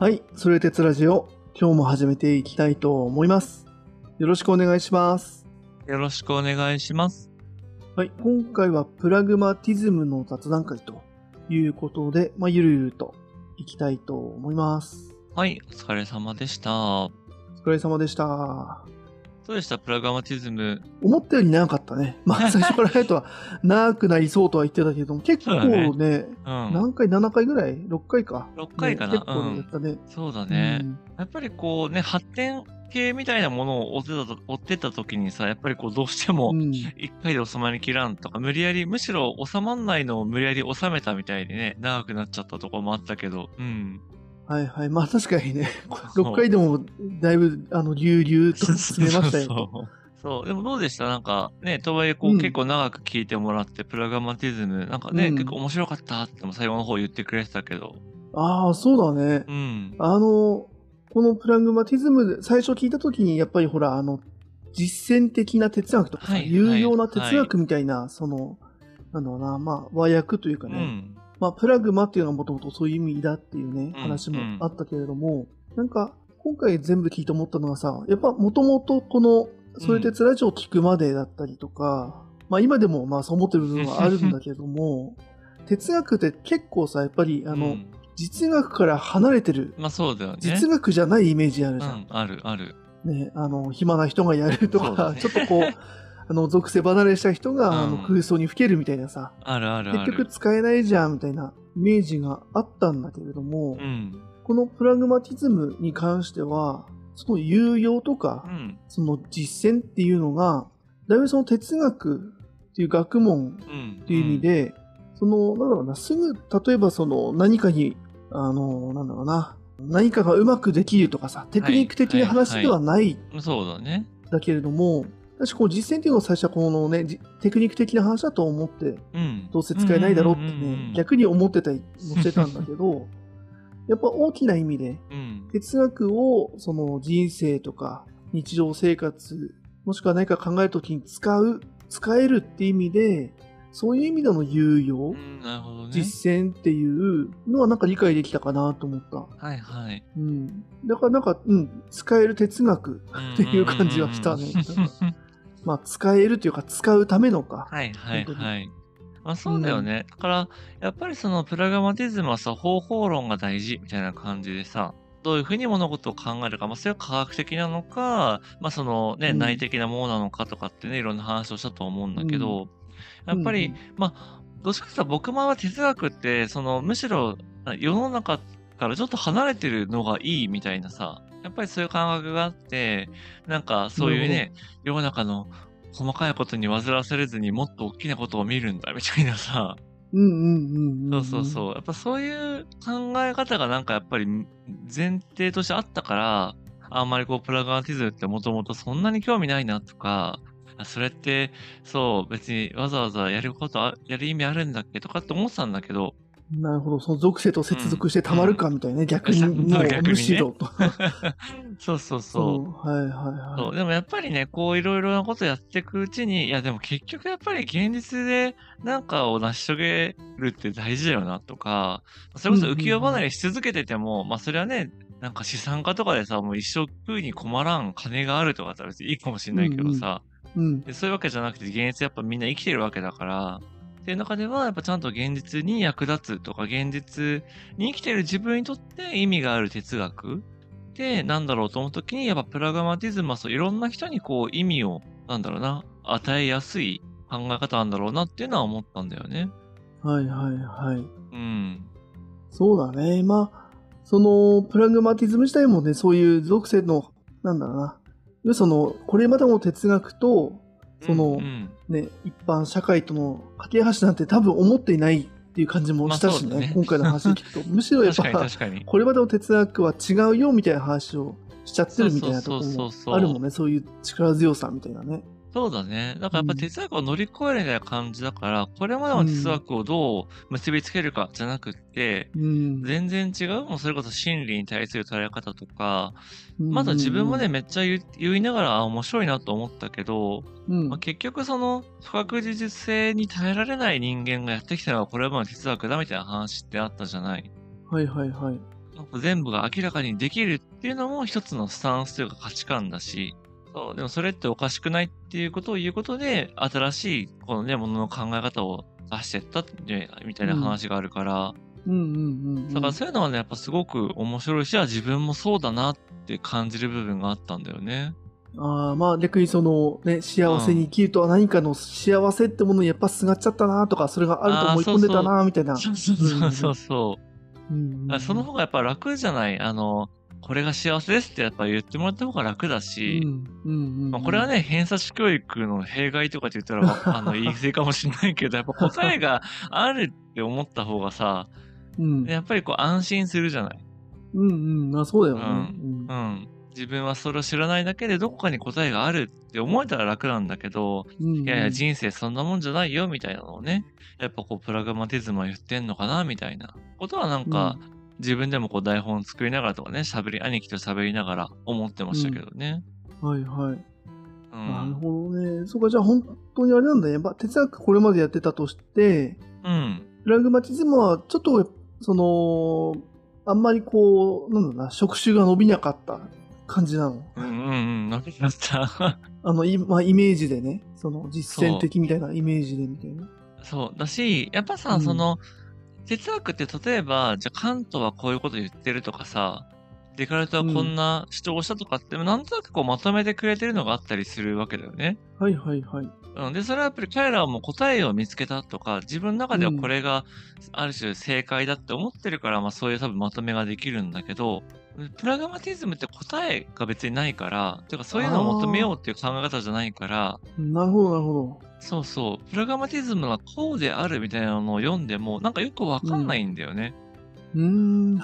はい、それ鉄ラジオ、今日も始めていきたいと思います。よろしくお願いします。よろしくお願いします。はい、今回はプラグマティズムの雑談会ということで、まあ、ゆるゆるといきたいと思います。はい、お疲れ様でした。お疲れ様でした。どうでした？プラグマティズム。思ったより長かったね。まあ、最初から早いとは長くなりそうとは言ってたけども、結構ねね、うん。何回 ?7 回ぐらい ?6 回か。6回かな？ね結構やったね。そうだね。うんやっぱりこうね、発展系みたいなものを追ってたと追ってた時にさ、やっぱりこうどうしてもうん一回で収まりきらんとか、無理やり、むしろ収まんないのを無理やり収めたみたいでね、長くなっちゃったところもあったけど、うん。はいはい。まあ確かにね、そう6回でもだいぶ、あの、流々と進めましたよ。そうそうそう。でもどうでした？なんかね、とはいえこう、うん結構長く聞いてもらって、プラグマティズム、なんかね、うん結構面白かったっても最後の方言ってくれてたけど、ああ、そうだね。うん。あの、このプラグマティズムで最初聞いたときに、やっぱりほら、あの、実践的な哲学とかさ、はい有用な哲学みたいな、その、なんだろうな、まあ、和訳というかね、うん。まあ、プラグマっていうのはもともとそういう意味だっていうね、うん話もあったけれども、なんか、今回全部聞いて思ったのはさ、やっぱもともとこの、それ鉄ラジオを聞くまでだったりとか、まあ今でもまあそう思ってる部分はあるんだけども、哲学って結構さ、やっぱりあの、うん実学から離れてる、まあそうだよね。実学じゃないイメージあるじゃん。うん、ある、ある。ね、あの、暇な人がやるとか、ねちょっとこう、あの、属性離れした人が、あのうん空想にふけるみたいなさ、あるあるあ結る。局使えないじゃんみたいなイメージがあったんだけれども、うん。このプラグマティズムに関しては、その有用とか、うん。その実践っていうのが、だいぶその哲学っていう学問うん。っていう意味で、その、なんだろうな、すぐ、例えばその何かに、あの、なんだろうな、何かがうまくできるとかさ、テクニック的な話ではないうん。そうだね。だけれども、私こう実践っていうのを最初はこのね、じテクニック的な話だと思って、うん。どうせ使えないだろうってね逆に思ってたりもしてたんだけど、やっぱ大きな意味で、うん。哲学をその人生とか日常生活、もしくは何か考えるときに使う、使えるって意味で、そういう意味での有用、うん、なるほどね。実践っていうのはなんか理解できたかなと思った。はいはい。うん。だからなんか、うん、使える哲学っていう感じはしたねまあ、使えるというか、使うためのか。はいはいはい。まあそうだよね。だから、やっぱりそのプラグマティズムはさ、方法論が大事みたいな感じでさ、どういうふうに物事を考えるか、まあそれは科学的なのか、まあそのね、うん内的なものなのかとかってね、いろんな話をしたと思うんだけど、やっぱり、うんまあ、どっちかというと僕もは哲学って、その、むしろ世の中からちょっと離れてるのがいいみたいなさ、やっぱりそういう感覚があって、なんかそういうね、世の中の細かいことに煩わされずにもっと大きなことを見るんだみたいなさ、うんうんうんうん。そうそうそう。やっぱそういう考え方がなんかやっぱり前提としてあったから、あんまりこうプラグマティズムってもともとそんなに興味ないなとか、あそれってそう別にわざわざやることあ、やる意味あるんだっけとかって思ってたんだけど、なるほど。その属性と接続してたまるかみたいなね。逆に、そうもう逆にねむしろと。そうそうそう。う。はいはいはい。そう。でもやっぱりね、こういろいろなことやっていくうちに、いやでも結局やっぱり現実でなんかを成し遂げるって大事だよなとか、それこそ浮世離れし続けてても、まあそれはね、なんか資産家とかでさ、もう一生食うに困らん金があるとかだったら別にいいかもしれないけどさ、うん。でそういうわけじゃなくて現実やっぱみんな生きてるわけだから、っていう中ではやっぱちゃんと現実に役立つとか現実に生きてる自分にとって意味がある哲学ってなんだろうと思うときにやっぱプラグマティズムはそういろんな人にこう意味をなんだろうな与えやすい考え方なんだろうなっていうのは思ったんだよね。はいはいはい。うん。そうだね。まあ、その、プラグマティズム自体もね、そういう属性の、なんだろうな。要はその、これまでの哲学と、その、うんね、一般社会との架け橋なんて多分思っていないっていう感じもしたしね、まあね今回の話を聞くと。むしろやっぱ。これまでの哲学は違うよみたいな話をしちゃってるみたいなところもあるもんね、そういう力強さみたいなね。そうだね。だからやっぱ哲学を乗り越えるみたいな感じだから、これまでの哲学をどう結びつけるかじゃなくって、うん。全然違うもうそれこそ真理に対する捉え方とか、まだ自分もね、めっちゃ言いながら、あ、面白いなと思ったけど、うん、まあ、結局その不確実性に耐えられない人間がやってきたのはこれまでの哲学だみたいな話ってあったじゃない？はいはいはい。全部が明らかにできるっていうのも一つのスタンスというか価値観だし、そう、でもそれっておかしくないっていうことを言うことで、新しい、このね、ものの考え方を出してったって、みたいな話があるから、うんうんうんうん。だからそういうのはね、やっぱすごく面白いし、あ自分もそうだなって感じる部分があったんだよね。ああ、まあ逆にそのね、幸せに生きるとは何かの幸せってものにやっぱすがっちゃったなとか、それがあると思い込んでたなみたいな。そうそうそうそうそう。うんその方がやっぱ楽じゃない？あの、これが幸せですってやっぱ言ってもらった方が楽だし、これはね、偏差値教育の弊害とかって言ったら、ま ああの、言い過ぎかもしれないけど、やっぱ答えがあるって思った方がさ、うん。やっぱりこう安心するじゃない。うんうん、あそうだよね。うん。うん。自分はそれを知らないだけでどこかに答えがあるって思えたら楽なんだけど、うんいやいや人生そんなもんじゃないよみたいなのをね、やっぱこうプラグマティズムは言ってんのかなみたいなことはなんか、自分でもこう台本作りながらとかね、喋り、兄貴と喋りながら思ってましたけどね。はいはい。うん。なるほどね。そうか、じゃあ本当にあれなんだね。まあ哲学これまでやってたとして、うん。プラグマティズムはちょっと、その、あんまりこう、なんだろうな、触手が伸びなかった感じなの？うんうんうん。伸びました。あの、いまあ、イメージでね、その実践的みたいなイメージでみたいな。そう。だし、やっぱさ、うんその、哲学って例えば、じゃあカントはこういうこと言ってるとかさ、デカルトはこんな主張をしたとかって、なんとなくこうまとめてくれてるのがあったりするわけだよね。はいはいはい。うん、で、それはやっぱり彼らはもう答えを見つけたとか、自分の中ではこれがある種正解だって思ってるから、まあそういう多分まとめができるんだけど、プラグマティズムって答えが別にないから、てかそういうのを求めようっていう考え方じゃないから、なるほどなるほそうそう、プラグマティズムがこうであるみたいなのを読んでも、なんかよくわかんないんだよね。ど。うーん、な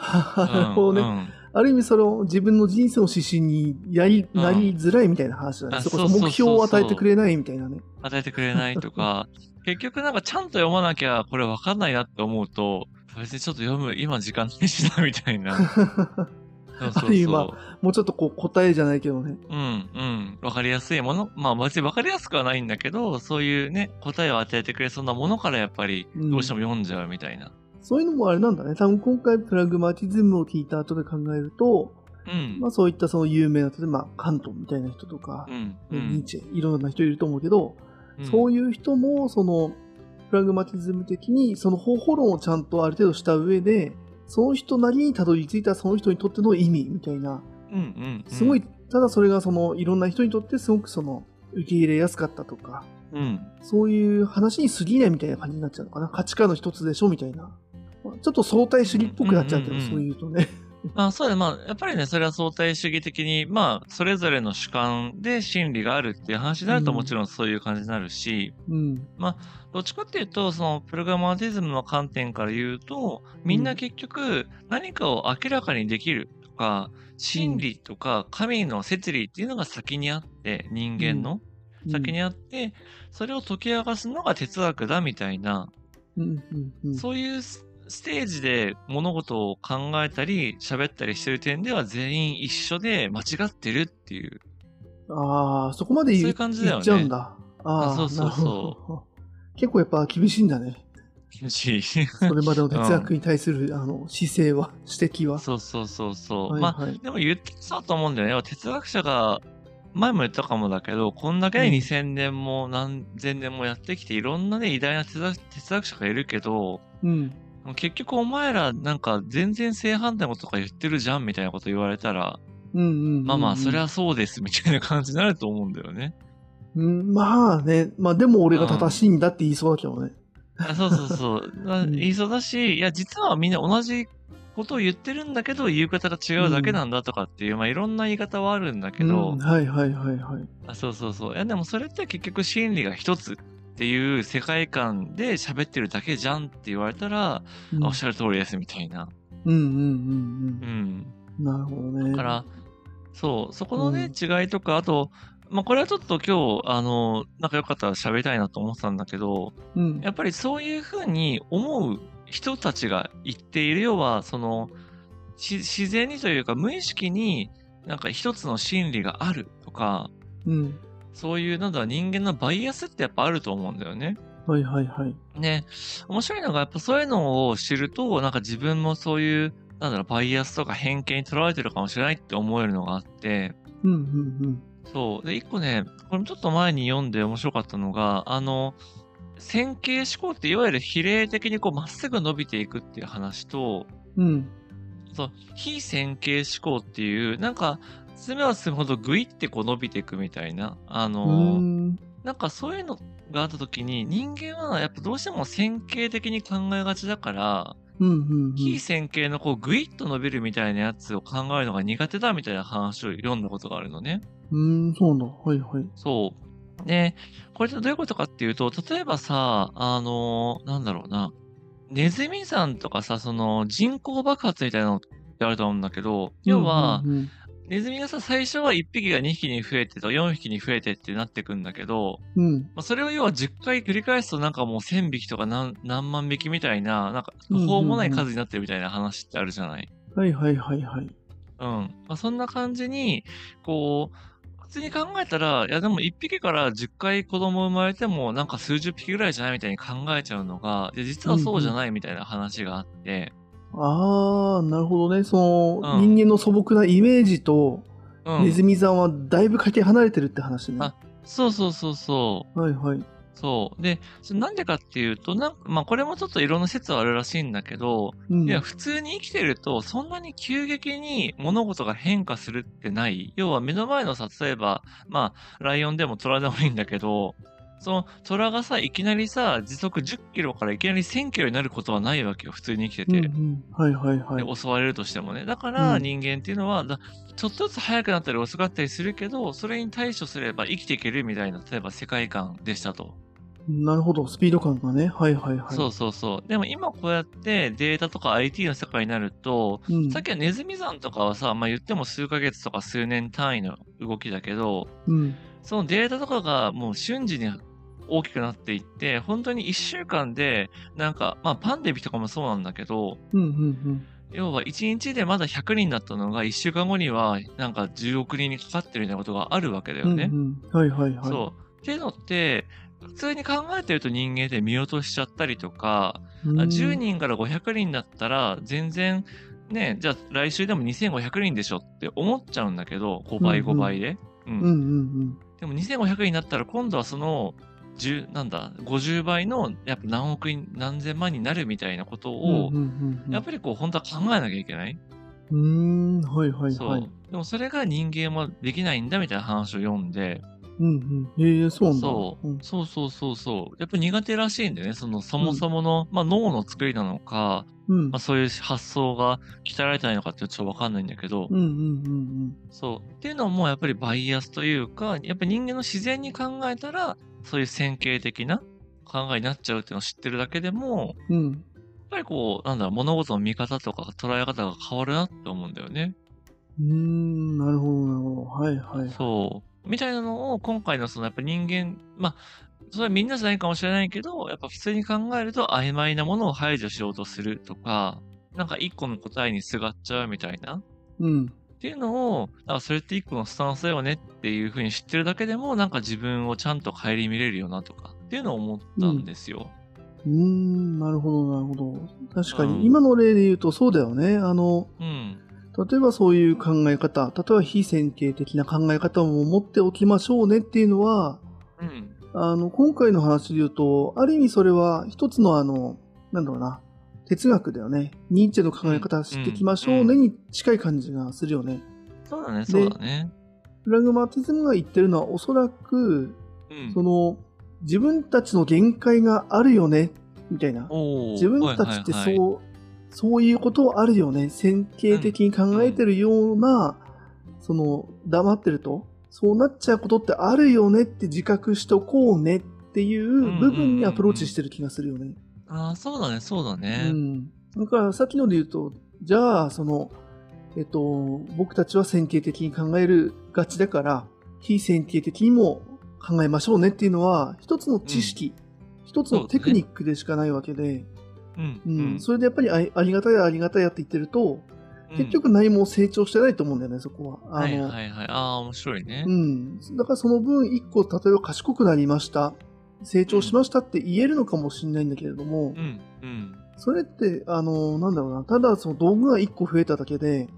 るほどね。うんある意味その自分の人生の指針にやり、うんなりづらいみたいな話だね。あそこそ目標を与えてくれないみたいなね。与えてくれないとか、結局なんかちゃんと読まなきゃこれわかんないなって思うと、別にちょっと読む、今時間ないしな、みたいな。ある意味まもうちょっとこう答えじゃないけどね。うん、うん。わかりやすいもの。まあ別にわかりやすくはないんだけど、そういうね、答えを与えてくれそうなものからやっぱり、うんどうしても読んじゃうみたいな。そういうのもあれなんだね。多分今回プラグマティズムを聞いた後で考えると、うん。まあそういったその有名な、例えばカントみたいな人とかう、ん。うニーん。チェ、いろんな人いると思うけど、うんそういう人も、その、プラグマティズム的に、その方法論をちゃんとある程度した上で、その人なりにたどり着いたその人にとっての意味みたいな、うん。うん。すごい、ただそれがその、いろんな人にとってすごくその、受け入れやすかったとか、うん。そういう話に過ぎないみたいな感じになっちゃうのかな。価値観の一つでしょみたいな。まあちょっと相対主義っぽくなっちゃうけど、うんうんうんそういうとね。まあそうだね。まあ、やっぱりね、それは相対主義的に、まあ、それぞれの主観で真理があるっていう話になると、うんもちろんそういう感じになるし、うん。どっちかっていうと、その、プログラマティズムの観点から言うと、みんな結局、何かを明らかにできるとか、真理とか、神の摂理っていうのが先にあって、人間の先にあって、それを解き明かすのが哲学だみたいな。そういうスステージで物事を考えたり、喋ったりしてる点では全員一緒で間違ってるっていう。ああ、そこまで言そういう感じだよね言っちゃうんだ。ああ、あそうそうそう。結構やっぱ厳しいんだね。しそれまでの哲学に対する、あの姿勢は、指摘は。そうそうそうそう。はいまあ、はい。でも言ってそうと思うんだよね。哲学者が、前も言ったかもだけど、こんだけねうん2000年も何千年もやってきて、いろんなね、偉大な哲学者がいるけど、うん。結局お前らなんか全然正反対のこととか言ってるじゃんみたいなこと言われたら、うんうんうんうん。まあまあ、それはそうですみたいな感じになると思うんだよね。うん、まあね。まあでも俺が正しいんだって言いそうだけどね。あそうそうそう。言いそうだし、いや、実はみんな同じことを言ってるんだけど、言う方が違うだけなんだとかっていう、まあいろんな言い方はあるんだけど、うんはいはいはいはい。あそうそうそう。いや、でもそれって結局真理が一つっていう世界観で喋ってるだけじゃんって言われたら、うんあおっしゃる通りですみたいな。うんうんうんうん。うん。なるほどね。だから、そう、そこのね、う違いとか、あと、まあ、これはちょっと今日、あの、仲良かったら喋りたいなと思ってたんだけど、うん。やっぱりそういうふうに思う人たちが言っている要は、その、し自然にというか無意識になんか一つの真理があるとか、うん。そういう、なんだろう、人間のバイアスってやっぱあると思うんだよね。はいはいはい。ね。面白いのが、やっぱそういうのを知ると、なんか自分もそういうなんだろう、バイアスとか偏見にとらわれてるかもしれないって思えるのがあって、うんうんそう。で、一個ね、これちょっと前に読んで面白かったのが、あの、線形思考っていわゆる比例的にこうまっすぐ伸びていくっていう話と、うん。うん。そう、非線形思考っていう、なんか、進めば進むほどグイってこう伸びていくみたいな、あうの、ーん。なんかそういうのがあった時に、人間はやっぱどうしても線形的に考えがちだから、うんうんうん。非線形のこうグイッと伸びるみたいなやつを考えるのが苦手だみたいな話を読んだことがあるのね。うーん、そうだ。はいはい。そう。で、これってどういうことかっていうと、例えばさ、あの、なんだろうな。ネズミ山とかさ、その人口爆発みたいなのってあると思うんだけど、要は、うんうんネズミがさ、最初は1匹が2匹に増えてと4匹に増えてってなってくんだけど、うん、うん。まあ、それを要は10回繰り返すとなんかもう1000匹とか何何万匹みたいな、なんかうんうんうん途方もない数になってるみたいな話ってあるじゃない？はいはいはいはい。うん。まあ、そんな感じに、こう、普通に考えたら、いやでも1匹から10回子供生まれてもなんか数十匹ぐらいじゃないみたいに考えちゃうのが、実はそうじゃないみたいな話があって、ああ、なるほどね。その、うん人間の素朴なイメージと、うん。ネズミさんはだいぶかけ離れてるって話ね。あそうそうそうそう。はいはい。そう。で、それなんでかっていうと、なんまあこれもちょっといろんな説はあるらしいんだけど、うん。いや、普通に生きてると、そんなに急激に物事が変化するってない。要は目の前のさ、例えば、まあ、ライオンでもトラでもいいんだけど、そのトラがさ、いきなりさ、時速10キロからいきなり1000キロになることはないわけよ、普通に生きてて。うんうん、はいはいはい。で襲われるとしてもね。だからうん人間っていうのは、だちょっとずつ速くなったり遅かったりするけど、それに対処すれば生きていけるみたいな、例えば世界観でしたと。なるほど、スピード感がね。はいはいはい。そうそうそう。でも今こうやってデータとか IT の世界になると、うん。さっきはネズミ山とかはさ、まあ言っても数ヶ月とか数年単位の動きだけど、うん。そのデータとかがもう瞬時に大きくなっていって、本当に1週間で、なんか、まあパンデミックとかもそうなんだけど、うんうん要は1日でまだ100人だったのが1週間後にはなんか10億人にかかってるみたいなことがあるわけだうん。よね。うんうん、はいはいはい。そう。っていうのって、普通に考えてると人間で見落としちゃったりとか、うん。あ10人から500人だったら、全然、ね、じゃあ来週でも2500人でしょって思っちゃうんだけど、5倍うんうん5倍で。うん。うんうんうん。でも2500人になったら今度はその、10、なんだ、50倍の、やっぱ何億人、何千万になるみたいなことを、やっぱりこう、本当は考えなきゃいけない？うーん、はいはいそう。はい。でもそれが人間はできないんだみたいな話を読んで、うんうん。ええそうなんだ。そう、んそうそうそうそう。やっぱ苦手らしいんだよね。その、そもそもの、まあ脳の作りなのか、うんまあ、そういう発想が鍛えられてないのかってちょっとわかんないんだけど、うんうんうんそう。っていうのもやっぱりバイアスというか、やっぱり人間の自然に考えたら、そういう線形的な考えになっちゃうっていうのを知ってるだけでも、うん。うん。やっぱりこう、なんだろう、物事の見方とか捉え方が変わるなって思うんだよね。うーん、なるほどなるほど。はいはい。そう。みたいなのを今回のそのやっぱ人間、まあ、それはみんなじゃないかもしれないけど、やっぱ普通に考えると曖昧なものを排除しようとするとか、なんか一個の答えにすがっちゃうみたいな。うん。っていうのを、あそれって一個のスタンスだよねっていうふうに知ってるだけでも、なんか自分をちゃんと顧みれるよなとかっていうのを思ったんですよ。うーん、なるほどなるほど。確かうんに、今の例で言うとそうだよね。あの、うん。例えばそういう考え方、例えば非線形的な考え方も持っておきましょうねっていうのは、うん。あの、今回の話で言うと、ある意味それは一つのあの、なんだろうな、哲学だよね。ニーチェの考え方知っていきましょうねに近い感じがするよね。そうだね、そうだね。プラグマティズムが言ってるのはおそらく、うん。その、自分たちの限界があるよね、みたいな。自分たちってそう、そういうことあるよね。線形的に考えてるような、その、黙ってると、そうなっちゃうことってあるよねって自覚しとこうねっていう部分にアプローチしてる気がするよね。ああ、そうだね、そうだうね。ん。だからさっきので言うと、じゃあ、その、えっと、僕たちは線形的に考えるがちだから、非線形的にも考えましょうねっていうのは、一つの知識、一つのテクニックでしかないわけで、うん。それでやっぱりあありがたいありがたいやって言ってると、結局何も成長してないと思うんだよね、そこは。はいはいはい。ああ、面白いね。うん。だからその分、一個、例えば賢くなりました。成長しましたって言えるのかもしれないんだけれども、うん。うん。それって、あの、なんだろうな、ただその道具が1個増えただけで、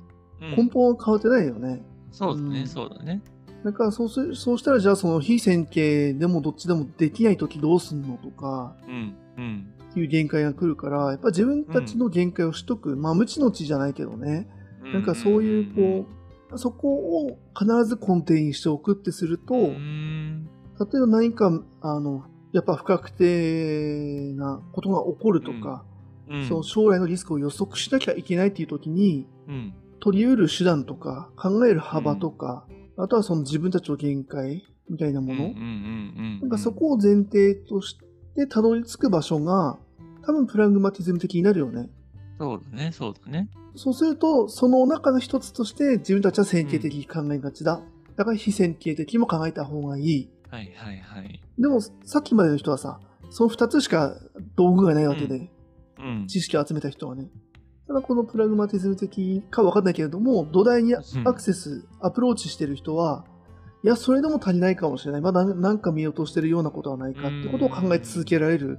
うん根本は変わってないよね。そうだね、うんそうだね。だからそうすそうしたら、じゃあその非線形でもどっちでもできないときどうすんのとか、うん。うん。っていう限界が来るから、やっぱ自分たちの限界をしとく。まあ無知の知じゃないけどね。なんかそういう、こう、そこを必ず根底にしておくってすると、うん。うん。例えば何か、あの、やっぱ不確定なことが起こるとか、うん。その将来のリスクを予測しなきゃいけないっていう時に、うん。取り得る手段とか、考える幅とか、あとはその自分たちの限界みたいなもの、うんうんうんうん。なんかそこを前提としてたどり着く場所が、多分プラグマティズム的になるよね。そうだね、そうだね。そうすると、その中の一つとして自分たちは線形的に考えがちだ。だから非線形的にも考えた方がいい。はいはいはい。でも、さっきまでの人はさ、その二つしか道具がないわけで、うん。知識を集めた人はね。ただこのプラグマティズム的かわかんないけれども、土台にアクセス、アプローチしてる人は、いや、それでも足りないかもしれない。まだ何か見落としてるようなことはないかってことを考え続けられる。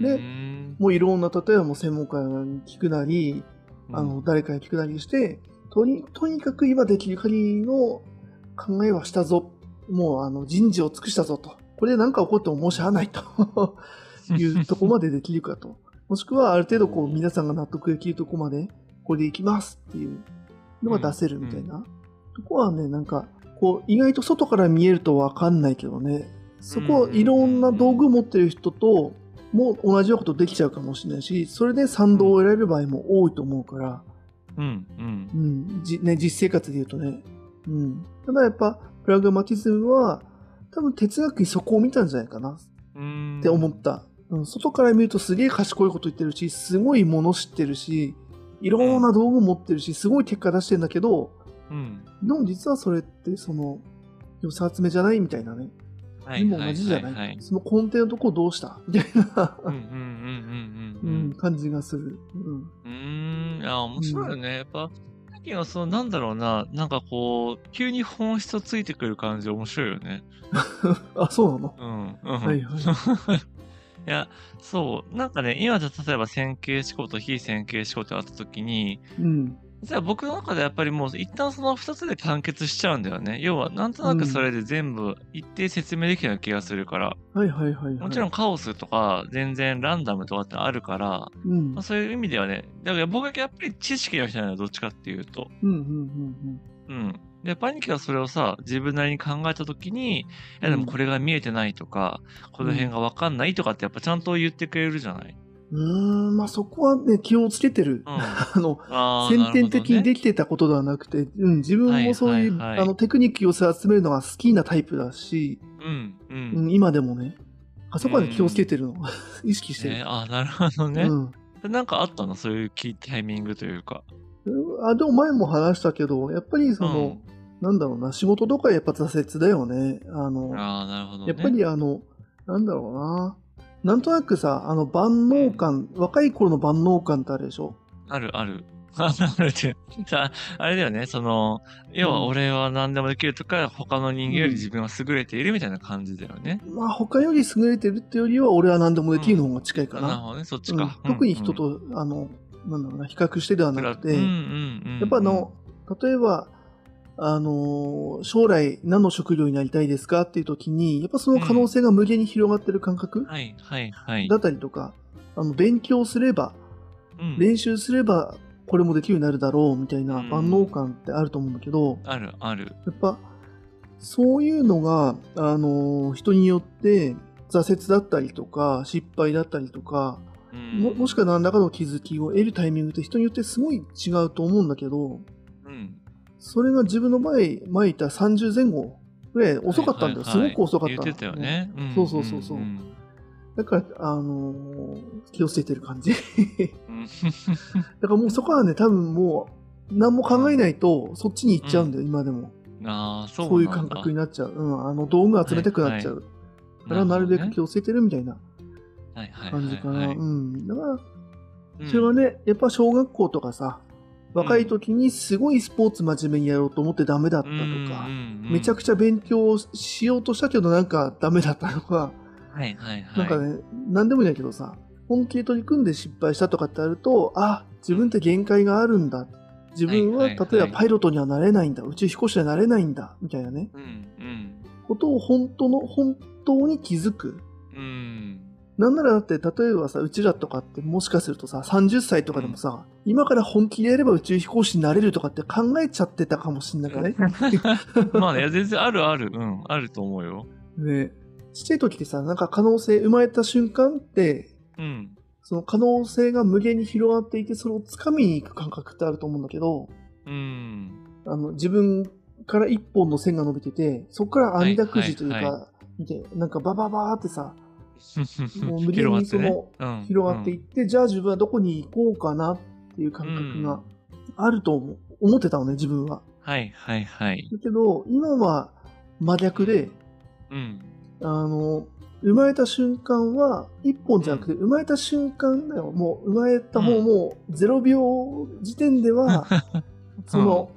でうんもういろんな、例えばもう専門家に聞くなり、あの、、誰かに聞くなりして、とに、とにかく今できる限りの考えはしたぞ。もう、あの、人事を尽くしたぞと。これで何か起こっても申し訳ないと いうとこまでできるかと。もしくは、ある程度こう、皆さんが納得できるとこまで、これでいきますっていうのが出せるみたいな。とこはね、なんか、こう、意外と外から見えるとわかんないけどね。そこ、いろんな道具持ってる人と、も同じようなことできちゃうかもしれないし、それで賛同を得られる場合も多いと思うから、うんうんう。ん、じね、実生活で言うとね。うん。ただやっぱ、プラグマティズムは、多分哲学にそこを見たんじゃないかなうん。って思った。うん、外から見るとすげえ賢いこと言ってるし、すごいもの知ってるし、いろんな道具持ってるし、すごい結果出してんだけど、うん。でも実はそれってその、寄せ集めじゃないみたいなね。はいでも同じじゃない,、はいはい。その根底のとこをどうした？みたいな、うんうんうんうんううんん、感じがする。うん。うーん、いや、面白いよね。やっぱ、さっきのその、なんだろうな、なんかこう、急に本質をついてくる感じ面白いよね。あ、そうなの？うん。うん。はいはい。いや、そう。なんかね、今じゃ例えば線形思考と非線形思考ってあった時に、うん。実は僕の中でやっぱりもう一旦その二つで完結しちゃうんだよね。要は、なんとなくそれで全部一定説明できるような気がするから。はいはいはい、はい。もちろんカオスとか全然ランダムとかってあるから、うんまあ、。そういう意味ではね、だから僕はやっぱり知識の人なのよ、どっちかっていうと。うんうんうんうん。で、パニキはそれをさ、自分なりに考えたときに、いやでもこれが見えてないとか、この辺がわかんないとかってやっぱちゃんと言ってくれるじゃない。うん。まあそこはね、気をつけてる。うん。あの、あー先天的にできてたことではなくて、うん、自分もそういう、はいはいはいあの、テクニックを集めるのが好きなタイプだし。うん。う。うんん、今でもね、あそこはね気をつけてるの。意識してる。えー、あーなるほどね。うん。なんかあったの？そういうキータイミングというか。あ、でも前も話したけど、やっぱりその、なんだろうな、仕事とかやっぱ挫折だよね。あの、ああ、なるほどね。やっぱりあの、なんだろうな。なんとなくさ、あの万能感、若い頃の万能感ってあるでしょ？あるある。あ あるって。さあれだよね、その、要は俺は何でもできるとか、他の人間より自分は優れているみたいな感じだよね。まあ他より優れてるっていうよりは、俺は何でもできるの方が近いかな。なるほどね、そっちうん。か。特に人と、あの、なんだろうな、比較してではうん、なくて、やっぱあの、例えば、あの、将来何の職業になりたいですかっていう時に、やっぱその可能性が無限に広がってる感覚。だったりとか、あの、勉強すれば、うん練習すればこれもできるようになるだろうみたいなうん万能感ってあると思うんだけど、あるある。やっぱそういうのが、あの人によって挫折だったりとか失敗だったりとか、うんももしくは何らかの気づきを得るタイミングって人によってすごい違うと思うんだけど、うん。それが自分の前、前いた30前後ぐらい遅かったんだよ。はいはいはいすごく遅かった。言ってたよね。んそうそうそうそうんだから、あの気をつけてる感じ。うん だからもうそこはね、多分もう、何も考えないと、そっちに行っちゃうんだよ、今でも。ああ、そうそういう感覚になっちゃう。うん、あの、道具集めたくなっちゃう。だからなるべく気をつけてるみたいなはいはい感じかな。はいはいうん。だから、うんそれはね、やっぱ小学校とかさ、若い時にすごいスポーツ真面目にやろうと思ってダメだったとか、めちゃくちちゃ勉強しようとしたけどなんかダメだったとか、はいはいはい。なんかね、何でもいいんだけどさ、本気で取り組んで失敗したとかってあると、あ、自分って限界があるんだ。自分は、例えばパイロットにはなれないんだ。宇宙飛行士にはなれないんだ。みたいなね。うんうん。ことを本当の、本当に気づく。うん。なんならだって、例えばさ、うちらとかってもしかするとさ、30歳とかでもさ、今から本気でやれば宇宙飛行士になれるとかって考えちゃってたかもしんない？からね。まあね、いや全然あるある。うん、あると思うよ。ねちっちゃい時ってさ、なんか可能性、生まれた瞬間って、うん。その可能性が無限に広がっていて、それを掴みに行く感覚ってあると思うんだけど、うん。あの、自分から一本の線が伸びてて、そこから網だくじというか、はいは見て、なんかバババーってさ、もう無限広がってねにその、うん広がっていって、じゃあ自分はどこに行こうかなっていう感覚があると思う思ってたのね、自分は。はいはいはい。だけど、今は真逆で、うん。あの、生まれた瞬間は、一本じゃなくて、生まれた瞬間だよ。もう、生まれた方も、0秒時点では、その、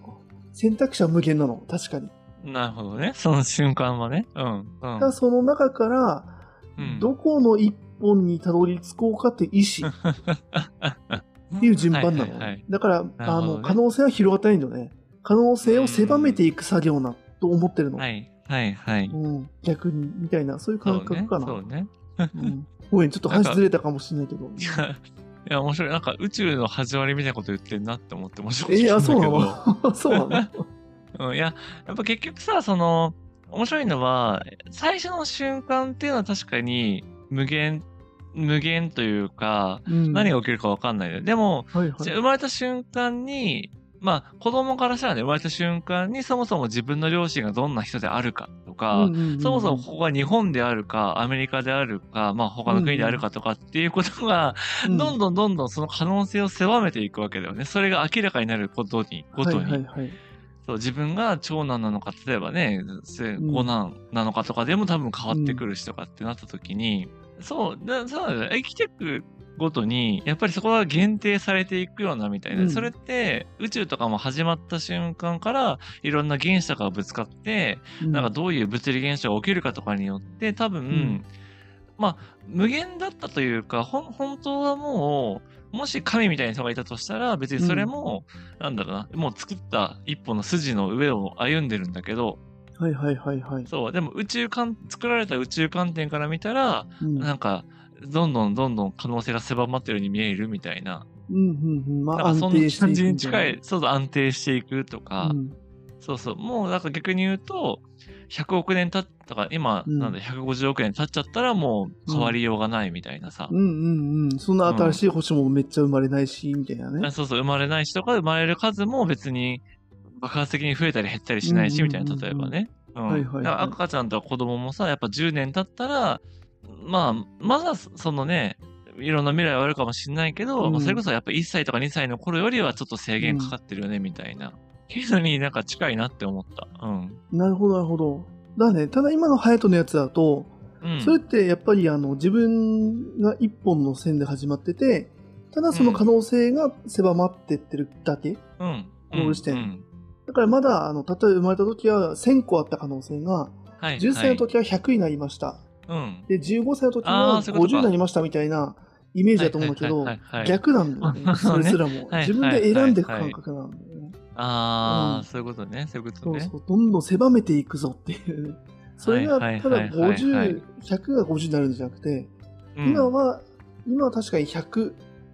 選択肢は無限なの。確かに。なるほどね。その瞬間はね。うん。うんその中から、うんどこの一本にたどり着こうかって意思 っていう順番なの。はいはいはいだから、あの、可能性は広がってないんだよね。可能性を狭めていく作業な、と思ってるの。はいはいはい。うん、逆に、みたいな、そういう感覚か。な。そうね。うんごめん、ちょっと話ずれたかもしれないけど。いや、いや、面白い。なんか宇宙の始まりみたいなこと言ってんなって思って面白い。えー、あ、そうなだの そうなのうん、いや、やっぱ結局さ、その、面白いのは、最初の瞬間っていうのは確かに無限、無限というか、うん何が起きるかわかんないよ。でも、はいはい生まれた瞬間に、まあ、子供からしたらね、生まれた瞬間にそもそも自分の両親がどんな人であるかとか、うんうんうんうんそもそもここが日本であるか、アメリカであるか、まあ他の国であるかとかっていうことが、うんどんどんどんどんその可能性を狭めていくわけだよね。それが明らかになることに、ごとに。はいはいはい。そう自分が長男なのか、例えばね、せ五男なのかとかでも多分変わってくるしとかってなった時に、そう、だそうなんだよ生きていくごとに、やっぱりそこは限定されていくようなみたいな。うん。それって、宇宙とかも始まった瞬間から、いろんな原子とかがぶつかって、うん。なんかどういう物理現象が起きるかとかによって、多分、ん。まあ、無限だったというか、本当はもう、もし神みたいな人がいたとしたら、別にそれも、なんだろうな、もう作った一本の筋の上を歩んでるんだけど、はいはいはいはい。そう、でも宇宙観、作られた宇宙観点から見たら、うんなんか、どんどんどんどん可能性が狭まってるように見えるみたいな。うんうんうん。まあそんな感じに近い、そうそう安定していくとか、うんそうそう。もうなんか逆に言うと、100億年経ったか、今、うんなんだ、150億年経っちゃったらもう変わりようがないみたいなさ。うんうんうん。そんな新しい星もめっちゃ生まれないし、みたいなねあ。そうそう、生まれない人が生まれる数も別に爆発的に増えたり減ったりしないし、みたいな、例えばね。うんはいはいはいだから赤ちゃんとか子供もさ、やっぱ10年経ったら、まあ、まだそのね、いろんな未来はあるかもしれないけど、うんまあそれこそやっぱ1歳とか2歳の頃よりはちょっと制限かかってるよね、みたいな。けどになんか近いなって思った。うん。なるほどなるほど。だね、ただ今のハヤトのやつだと、うん。それってやっぱりあの自分が一本の線で始まってて、ただその可能性が狭まってってるだけ。うん。ゴール地点うんだからまだ、あの、例えば生まれた時は1000個あった可能性が、はい。10歳の時は100になりました。うん。で、15歳の時あはーそういうことか50になりましたみたいなイメージだと思うんだけどはいはいはいはい、逆なんだよね。あそれすらも。はい自分で選んでいく感覚なんだよね。ああ、うんそういうことね。そういうことね。そうそう。どんどん狭めていくぞっていう。それが、ただはいはいはいはいはい50、100が50になるんじゃなくて、うん今は、今は確かに100、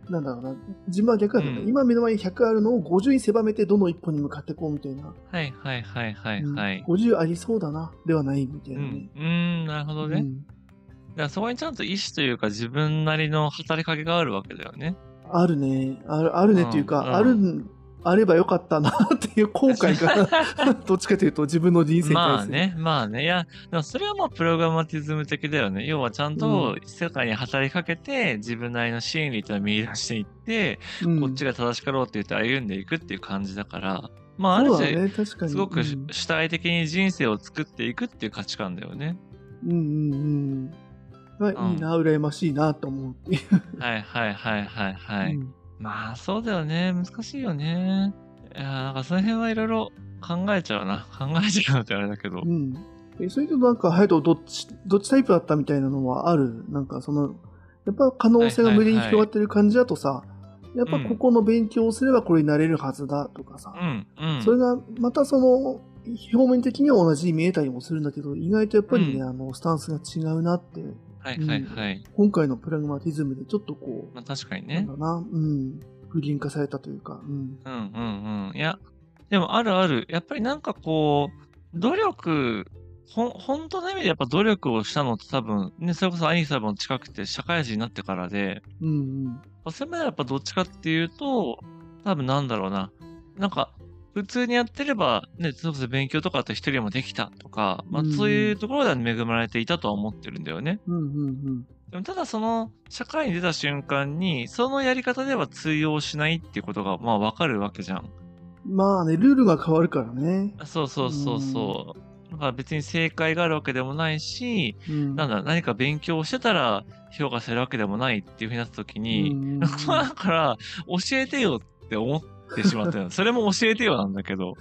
なんだろうな、自分は逆だうん今目の前に100あるのを50に狭めてどの一歩に向かっていこうみたいな。はいはいはいはいうんはい。50ありそうだな、ではないみたいうなねん。。うん、なるほどね。だかうんらそこにちゃんと意志というか自分なりの働きかけがあるわけだよね。あるね。あるあるねっていうか、うんうんあるん、あればよかったなっていう後悔が、どっちかというと自分の人生に対。まあね、まあね。いや、でもそれはもうプログラマティズム的だよね。要はちゃんと世界に働きかけて、自分なりの真理というのを見出していって、うんこっちが正しかろうって言って歩んでいくっていう感じだから、まあある種、ね、確かに。すごくうん主体的に人生を作っていくっていう価値観だよね。うんうんうん。がいいな、羨ましいなと思うっていう。はいはいはいはいはい。うんまあそうだよね。難しいよね。いやーなんかその辺はいろいろ考えちゃうな。考えちゃうってあれだけど。うん。え、それとなんか、ハヤトどっち、どっちタイプだったみたいなのはある？なんかその、やっぱ可能性が無限に広がってる感じだとさ、やっぱここの勉強をすればこれになれるはずだとかさ、うん、うん。それがまたその、表面的には同じに見えたりもするんだけど、意外とやっぱりね、うんあの、スタンスが違うなって、はいはいはい。今回のプラグマティズムでちょっとこまあ確かにう、ねなん。だな、うん、具現化されたというか、うん。うんうんうん。いや、でもあるある。やっぱりなんかこう、努力、ほん、本当の意味でやっぱ努力をしたのって多分、ね、それこそ兄貴さんも近くて社会人になってからで、うんうん。まあそれまではやっぱどっちかっていうと、多分なんだろうな。なんか、普通にやってれば、ね、それこそ勉強とかだと一人でもできたとか、まあうんそういうところでは恵まれていたとは思ってるんだよね。うんうんでもただその、社会に出た瞬間に、そのやり方では通用しないっていうことが、まあわかるわけじゃん。うん。まあね、ルールが変わるからね。そうそうそうそう。だから別に正解があるわけでもないし、うん。なんだ、何か勉強してたら評価されるわけでもないっていうふうになった時うに、ん だから、教えてよって思ってしまったよ。それも教えてよなんだけど。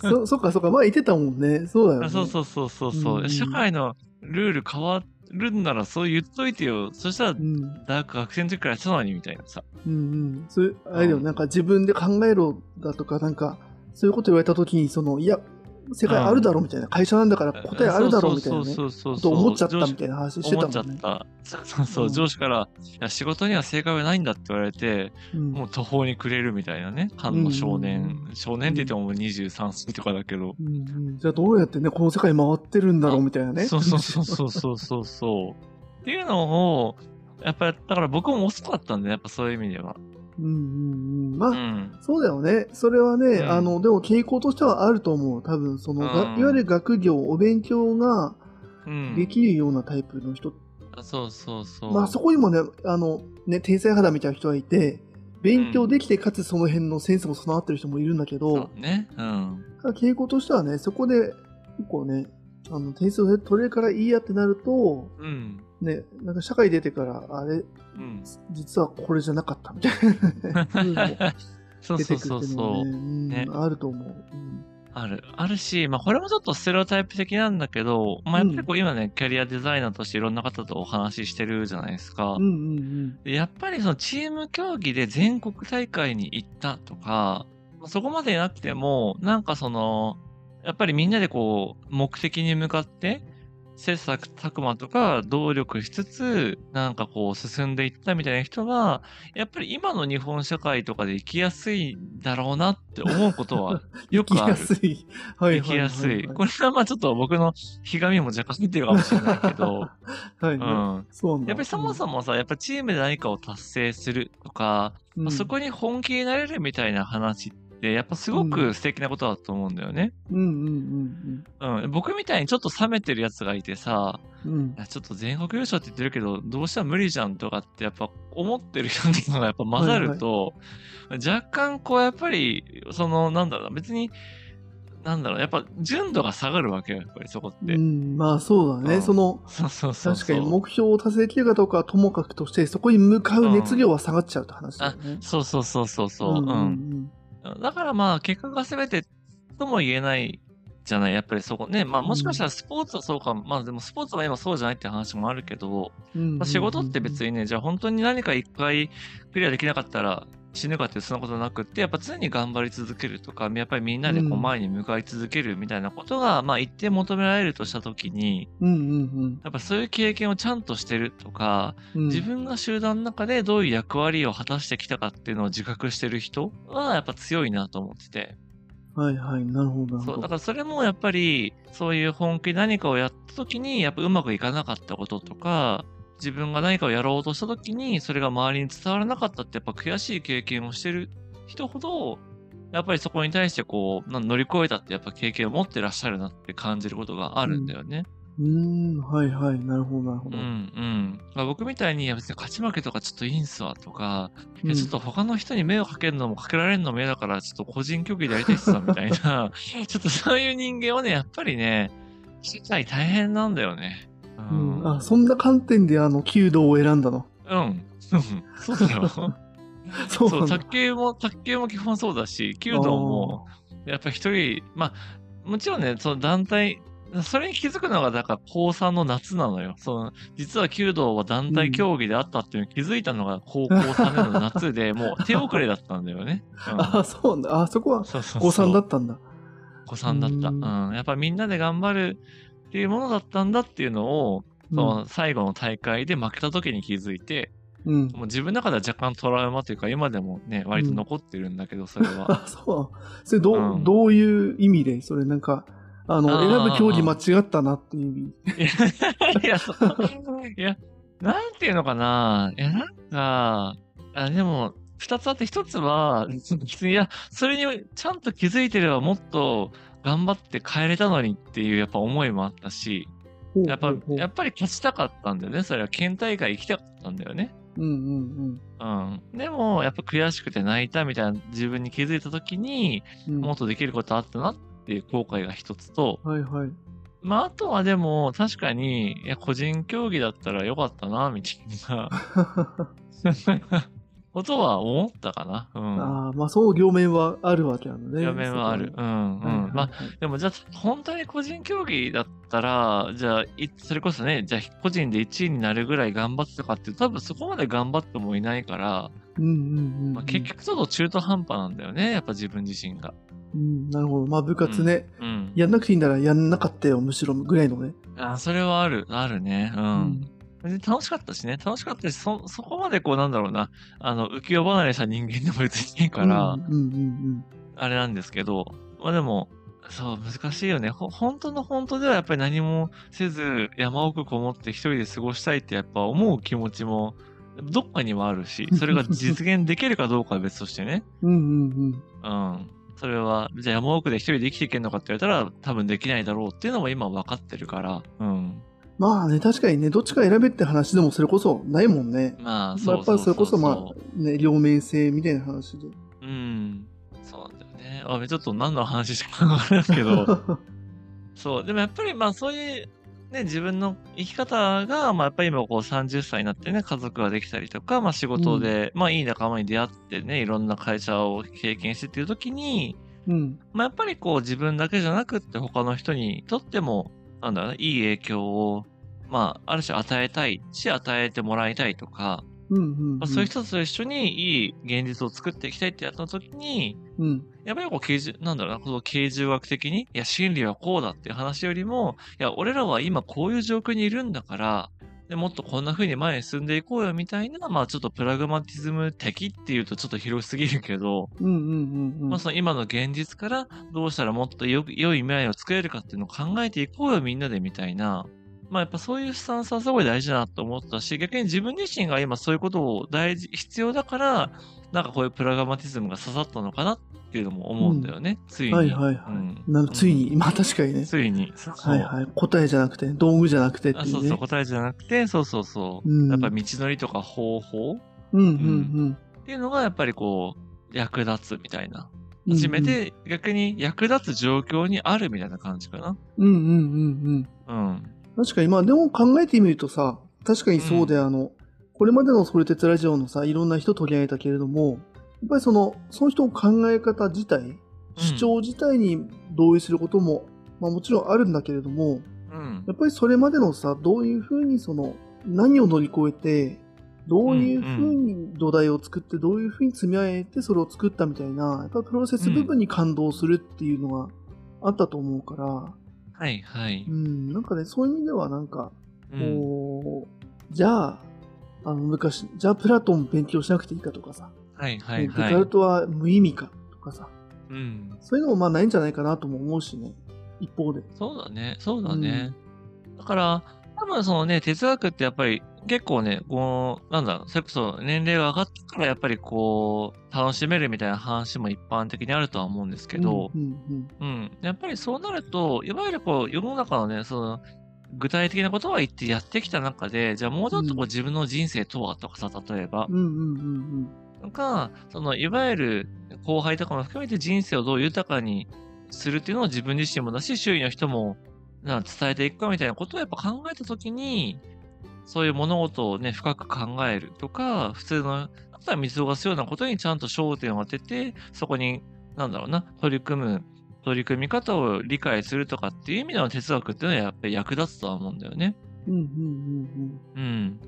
そ、そっかそっか、前言ってたもんね。そうだよね。あそうそうそうそうそう、うん社会のルール変わるんならそう言っといてよ。そしたらう、ん。大学学生の時からやってたのにみたいなさ。うんうん。そういう、あれだよ、うんなんか自分で考えろだとか、なんか、そういうこと言われたときに、その、いや、世界あるだろうみたいな、会社なんだから答えあるだろうみたいなね、と思っちゃったみたいな話してたもんね。った。そうそうそう、うん上司から、いや、仕事には正解はないんだって言われて、うんもう途方に暮れるみたいなね。感の少年。う少年って言ってももう23歳とかだけど。じゃあどうやってね、この世界回ってるんだろうみたいなね。そうそうそうそうそうそうそう。っていうのを、やっぱり、だから僕も遅かったんで、やっぱそういう意味では。うんうんうん。まあ、うん。そうだよね。それはね、うんあの、でも傾向としてはあると思う。多分、その、がうんいわゆる学業、お勉強がうん。できるようなタイプの人、そうそうそう。まあそこにもね、あの、ね、天才肌みたいな人がいて、勉強できて、かつその辺のセンスも備わってる人もいるんだけど、そうね。うん。傾向としてはね、そこで、結構ね、あの、点数を取れるからいいやってなると、うん。ね、なんか社会出てから、あれ、うん。実はこれじゃなかったみたいなね そうそう出そうそう。ね、あると思う。うんある。あるし、まあこれもちょっとステレオタイプ的なんだけど、まあやっぱりこう今ね、キャリアデザイナーとしていろんな方とお話ししてるじゃないですか。うんうんでやっぱりそのチーム競技で全国大会に行ったとか、まあそこまでなくても、なんかその、やっぱりみんなでこう、目的に向かって、切磋琢磨とか努力しつつ、なんかこう進んでいったみたいな人が、やっぱり今の日本社会とかで生きやすいんだろうなって思うことは よ生きやくある。すい。はい生きやすい。はこれはまあちょっと僕のひがみも若干入ってるかもしれないけど、はいはい。うん。そうやっぱりそもそもさ、やっぱチームで何かを達成するとか、うんまあそこに本気になれるみたいな話って、やっぱすごく素敵なことだと思うんだよね。うんうんうん。僕みたいにちょっと冷めてるやつがいてさ、うんちょっと全国優勝って言ってるけど、どうしたら無理じゃんとかってやっぱ思ってる人っていうのがやっぱ混ざると、若干こうやっぱり、そのなんだろうな、別に、なんだろう、やっぱ純度が下がるわけよ、やっぱりそこって。うん、まあそうだね。うんその、そうそうそう。確かに目標を達成できるかどうかはともかくとして、そこに向かう熱量は下がっちゃうって話だよね。そうそうそうそうそう。うん。んだからまあ、結果が全てとも言えないじゃない。やっぱりそこね。まあもしかしたらスポーツはそうか。まあでもスポーツは今そうじゃないって話もあるけど、うんまあ、仕事って別に。にね、じゃあ本当に何か一回クリアできなかったら死ぬかってそんなことなくって、やっぱ常に頑張り続けるとか、やっぱりみんなでこううん前に向かい続けるみたいなことが、まあ一定求められるとしたときに、うんうんやっぱそういう経験をちゃんとしてるとか、うん。自分が集団の中でどういう役割を果たしてきたかっていうのを自覚してる人はやっぱ強いなと思ってて。はいはい、なるほど、そう。だからそれもやっぱり、そういう本気で何かをやった時に、やっぱうまくいかなかったこととか、自分が何かをやろうとした時に、それが周りに伝わらなかったって、やっぱ悔しい経験をしてる人ほど、やっぱりそこに対してこう、な乗り越えたってやっぱ経験を持ってらっしゃるなって感じることがあるんだよね。うーん、はいはい、なるほど、なるほうん、ど。うん。まあ、僕みたいに、いや別に勝ち負けとかちょっといいんすわとか、いうんやちょっと他の人に迷惑かけるのもかけられるのも嫌だから、ちょっと個人競技でやりたいっすわ、みたいな。ちょっとそういう人間はね、やっぱりね、社会大変なんだよね。ううん、あ、そんな観点であの、弓道を選んだの？うん。うん。そうだよ。そう。卓球も、卓球も基本そうだし、弓道も、やっぱ一人、まあ、もちろんね、その団体、それに気づくのが、だから高3の夏なのよ。その、実は弓道は団体競技であったっていうのに気づいたのが高校3年の夏で、もう手遅れだったんだよね。うん、あ、そうなんだ。あ、そこはそうそう高そう3だったんだ。高3だった。ううんん。やっぱみんなで頑張るっていうものだったんだっていうのを、その最後の大会で負けた時に気づいて、うん。もう自分の中では若干トラウマというか、今でもね、割と残ってるんだけど、それは。あ、そう。それどう、うんどういう意味でそれなんか、あの、選ぶ競技間違ったなっていう意味。いや、いや、なんていうのかな。いや、なんか、あでも、二つあって、一つは、いや、それにちゃんと気づいてればもっと頑張って帰れたのにっていうやっぱ思いもあったし、やっぱ、やっぱり勝ちたかったんだよね。それは県大会行きたかったんだよね。うんうんうん。でも、やっぱ悔しくて泣いたみたいな自分に気づいたときに、うん。うんもっとできることあったなっていう後悔が一つと、はいはい。まあ、あとはでも、確かに、いや、個人競技だったらよかったな、みたいな ことは思ったかな。うん。ああ、まあそう両面はあるわけなのね。両面はある。うん、うん。まあ、でもじゃあ、本当に個人競技だったら、じゃあ、いそれこそね、じゃあ、個人で1位になるぐらい頑張ってたかって多分そこまで頑張ってもいないから、うんうんうんうん。まあ、結局ちょっと中途半端なんだよね、やっぱ自分自身が。うん、なるほど。まあ部活ね、うん。やんなくていいんならやんなかったよ、むしろぐらいのね。あ、それはある、あるね。う。。うん別に楽しかったしね、楽しかったし、そ、そこまでこうなんだろうな、あの、浮世離れした人間でも別にいいから、あれなんですけど、まあでも、そう、難しいよね。ほ、本当の本当ではやっぱり何もせず、山奥こもって一人で過ごしたいってやっぱ思う気持ちも、どっかにはあるし、それが実現できるかどうかは別としてね。うん。うんうんうん。うん。それは、じゃあ山奥で一人で生きていけるのかって言われたら、多分できないだろうっていうのも今分かってるから、うん。まあね、確かにね、どっちか選べって話でもそれこそないもんね。まあ、まあそうやっぱりそれこそまうあ、ね、両面性みたいな話で。うん。そうなんだよね。あ、ちょっと何の話しかわからないけど、そう。でもやっぱりまあそういう、ね、自分の生き方が、まあやっぱり今こう30歳になってね、家族ができたりとか、まあ仕事で、まあいい仲間に出会ってね、いろんな会社を経験してっていう時に、うん。まあやっぱりこう自分だけじゃなくって他の人にとっても、なんだろうな、いい影響を、まあある種与えたいし、与えてもらいたいとか、そういう人と一緒にいい現実を作っていきたいってやった時に、うん。やっぱりこう、刑事、なんだろうな、この刑事学的に、いや、心理はこうだっていう話よりも、いや、俺らは今こういう状況にいるんだから、でもっとこんな風に前に進んでいこうよみたいな、まあちょっとプラグマティズム的っていうとちょっと広すぎるけど。まあその今の現実からどうしたらもっと良良い未来を作れるかっていうのを考えていこうよみんなでみたいな、まあやっぱそういうスタンスはすごい大事だなと思ったし、逆に自分自身が今そういうことを大事、必要だから、なんかこういうプラグマティズムが刺さったのかなっていうのも思うんだよね、ついに。はいはいはい。うんなついに、まあ確かにね。ついに。はいはい。答えじゃなくて、道具じゃなくてっていうね。あそうそう、答えじゃなくて、そうそうそう。うんやっぱ道のりとか方法？うんうんっていうのがやっぱりこう、役立つみたいな。うん。初めて逆に役立つ状況にあるみたいな感じかな。うんうんうんうん。うん。確かに、まあでも考えてみるとさ、確かにそうで、あの、これまでのソルテツラジオのさ、いろんな人取り上げたけれども、やっぱりその、その人の考え方自体、主張自体に同意することも、まあもちろんあるんだけれども、うん。やっぱりそれまでのさ、どういうふうにその、何を乗り越えて、どういうふうに土台を作って、どういうふうに積み上げてそれを作ったみたいな、やっぱプロセス部分に感動するっていうのがあったと思うから、はいはい。うん、なんかね、そういう意味ではなんか、うん。こう、じゃあ、あの昔、じゃあプラトン勉強しなくていいかとかさ、はいはいデカはい。ルトは無意味かとかさ、うん。そういうのもまあないんじゃないかなとも思うしね、一方で。そうだね。そうだね。だから、多分そのね、哲学ってやっぱり結構ね、こう、なんだろう、それこそ年齢が上がってからやっぱりこう、楽しめるみたいな話も一般的にあるとは思うんですけど、うんうんうん。やっぱりそうなると、いわゆるこう、世の中のね、その、具体的なことは言ってやってきた中で、じゃあもうちょっとこううん自分の人生とはとかさ、例えばうん。う、んうんうんとか、その、いわゆる後輩とかも含めて人生をどう豊かにするっていうのを自分自身もだし、周囲の人も、な伝えていくかみたいなことをやっぱ考えたときに、そういう物事をね、深く考えるとか、普通の、あとは見過ごすようなことにちゃんと焦点を当てて、そこに、なんだろうな、取り組む、取り組み方を理解するとかっていう意味での哲学っていうのはやっぱり役立つとは思うんだよね。うんうんうん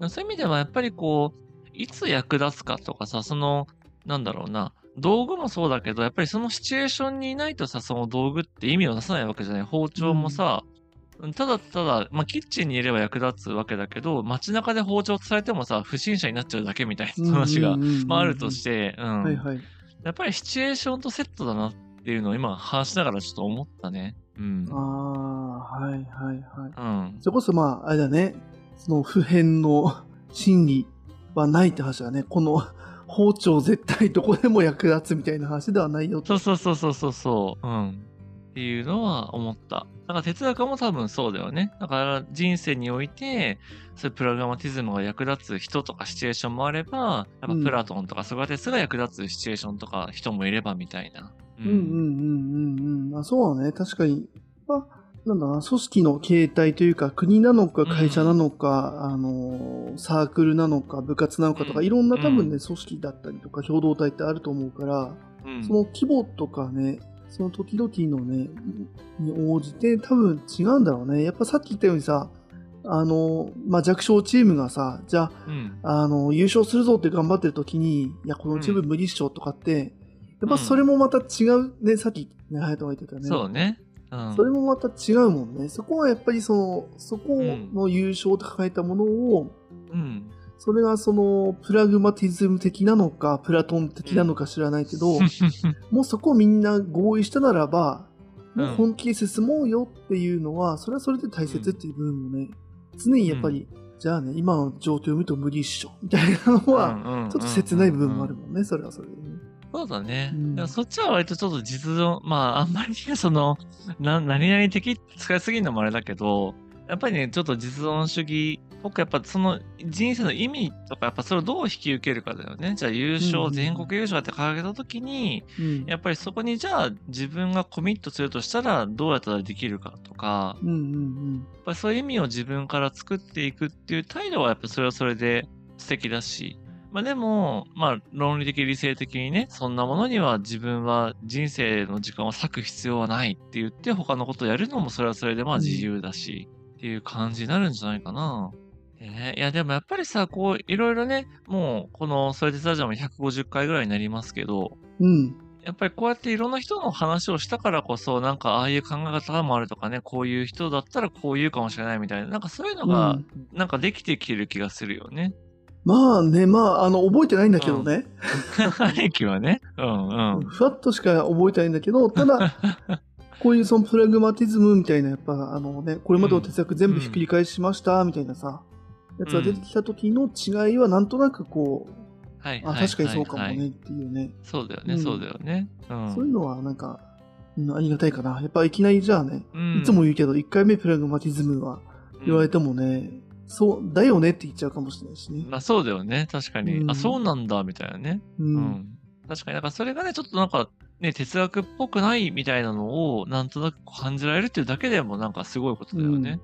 うん。そういう意味ではやっぱりこう、いつ役立つかとかさ、その、なんだろうな、道具もそうだけど、やっぱりそのシチュエーションにいないとさ、その道具って意味を出さないわけじゃない。包丁もさ、ただただ、まあ、キッチンにいれば役立つわけだけど、街中で包丁されてもさ、不審者になっちゃうだけみたいうん。な話が、あるとして、うん。はいはい。やっぱりシチュエーションとセットだなっていうのを今話しながらちょっと思ったね。うんあ。あ、はいはいはい。うん。それこそまあ、あれだね、その普遍の真理はないって話だね。この包丁絶対どこでも役立つみたいな話ではないよと。そうそうそうそうそうそう。うん。っていうのは思った。だから哲学も多分そうだよね。だから人生において、そういうプログラマティズムが役立つ人とかシチュエーションもあれば、やっぱプラトンとかソクラテスが役立つシチュエーションとか人もいればみたいな。ううんうんうんうんうん。あそうだね。確かに。まあ、なんだな、組織の形態というか、国なのか会社なのか、あの、サークルなのか部活なのかとか、うんいろんな多分ね、う組織だったりとか、共同体ってあると思うから、うんその規模とかね、その時々のね、に応じて多分違うんだろうね。やっぱさっき言ったようにさ、あの、まあ、弱小チームがさ、じゃうん。あ、あの、優勝するぞって頑張ってる時に、いや、このチーム無理っしょとかって、やっぱそれもまた違うね、さっきね、ハヤトが言ってたね。そうね。うん。それもまた違うもんね。そこはやっぱりその、そこの優勝と抱えたものを、うん。それがその、プラグマティズム的なのか、プラトン的なのか知らないけど、もうそこをみんな合意したならば、もう本気で進もうよっていうのは、それはそれで大切っていう部分もね、常にやっぱり、じゃあね、今の状況を見ると無理っしょ、みたいなのは、ちょっと切ない部分もあるもんね、それはそれでね。そうだね。うんそっちは割とちょっと実存、まあ、あんまりね、その、な、何々的使いすぎるのもあれだけど、やっぱりね、ちょっと実存主義っぽく、やっぱその人生の意味とか、やっぱそれをどう引き受けるかだよね。じゃあ優勝、うん全国優勝って掲げたときに、うん。やっぱりそこにじゃあ自分がコミットするとしたらどうやったらできるかとか、うんうんやっぱりそういう意味を自分から作っていくっていう態度はやっぱそれはそれで素敵だし、まあでも、まあ論理的理性的にね、そんなものには自分は人生の時間を割く必要はないって言って他のことをやるのもそれはそれでまあ自由だし、っていう感じになるんじゃないかな。ね、いやでもやっぱりさ、こういろいろね、もうこのそれでスタジアム150回ぐらいになりますけど、うん。うん。やっぱりこうやっていろんな人の話をしたからこそ、なんかああいう考え方もあるとかね、こういう人だったらこう言うかもしれないみたいな、なんかそういうのが、うんなんかできてきてる気がするよね。まあね、まあ、あの、覚えてないんだけどね。兄貴はね。うんうん。ふわっとしか覚えてないんだけど、ただ、こういうそのプラグマティズムみたいな、やっぱあのね、これまでの哲学全部ひっくり返しました、みたいなさ、やつが出てきた時の違いはなんとなくこう、はい。確かにそうかもねっていうね、そうだよね、うんそうだよね。うん。そういうのはなんか、うんありがたいかな。やっぱいきなりじゃあね、うんいつも言うけど、1回目プラグマティズムは言われてもね、そう、だよねって言っちゃうかもしれないしね。まあそうだよね、確かに。うんあ、そうなんだ、みたいなね。う。うんん。確かに、だからそれがね、ちょっとなんか、ね、哲学っぽくないみたいなのを、なんとなく感じられるっていうだけでも、なんかすごいことだよね。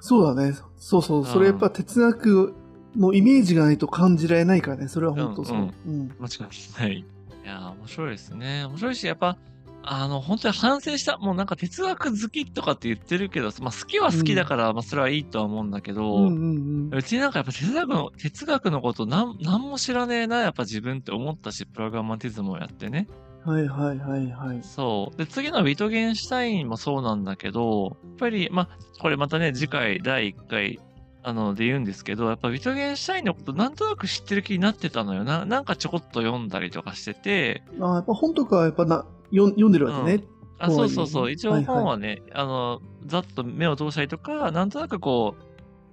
そうだね。そうそう。それやっぱ哲学のイメージがないと感じられないからね。それは本当そう。ううんん。間違いない。いやー、面白いですね。面白いし、やっぱ、あの、本当に反省した。もうなんか哲学好きとかって言ってるけど、まあ好きは好きだから、まあそれはいいとは思うんだけど、うんうんうちなんかやっぱ哲学の、哲学のことなん、なんも知らねえな、やっぱ自分って思ったし、プログラマティズムをやってね。うん。はいはいはいはい。そう。で、次のビトゲンシュタインもそうなんだけど、やっぱり、まあ、これまたね、次回第1回、あの、で言うんですけど、やっぱビトゲンシュタインのことなんとなく知ってる気になってたのよな。なんかちょこっと読んだりとかしてて、あやっぱ本とかはやっぱな読読んでるわけね。あ、とはいえそうそうそう。一応本はね、あの、ざっと目を通したりとか、なんとなくこう、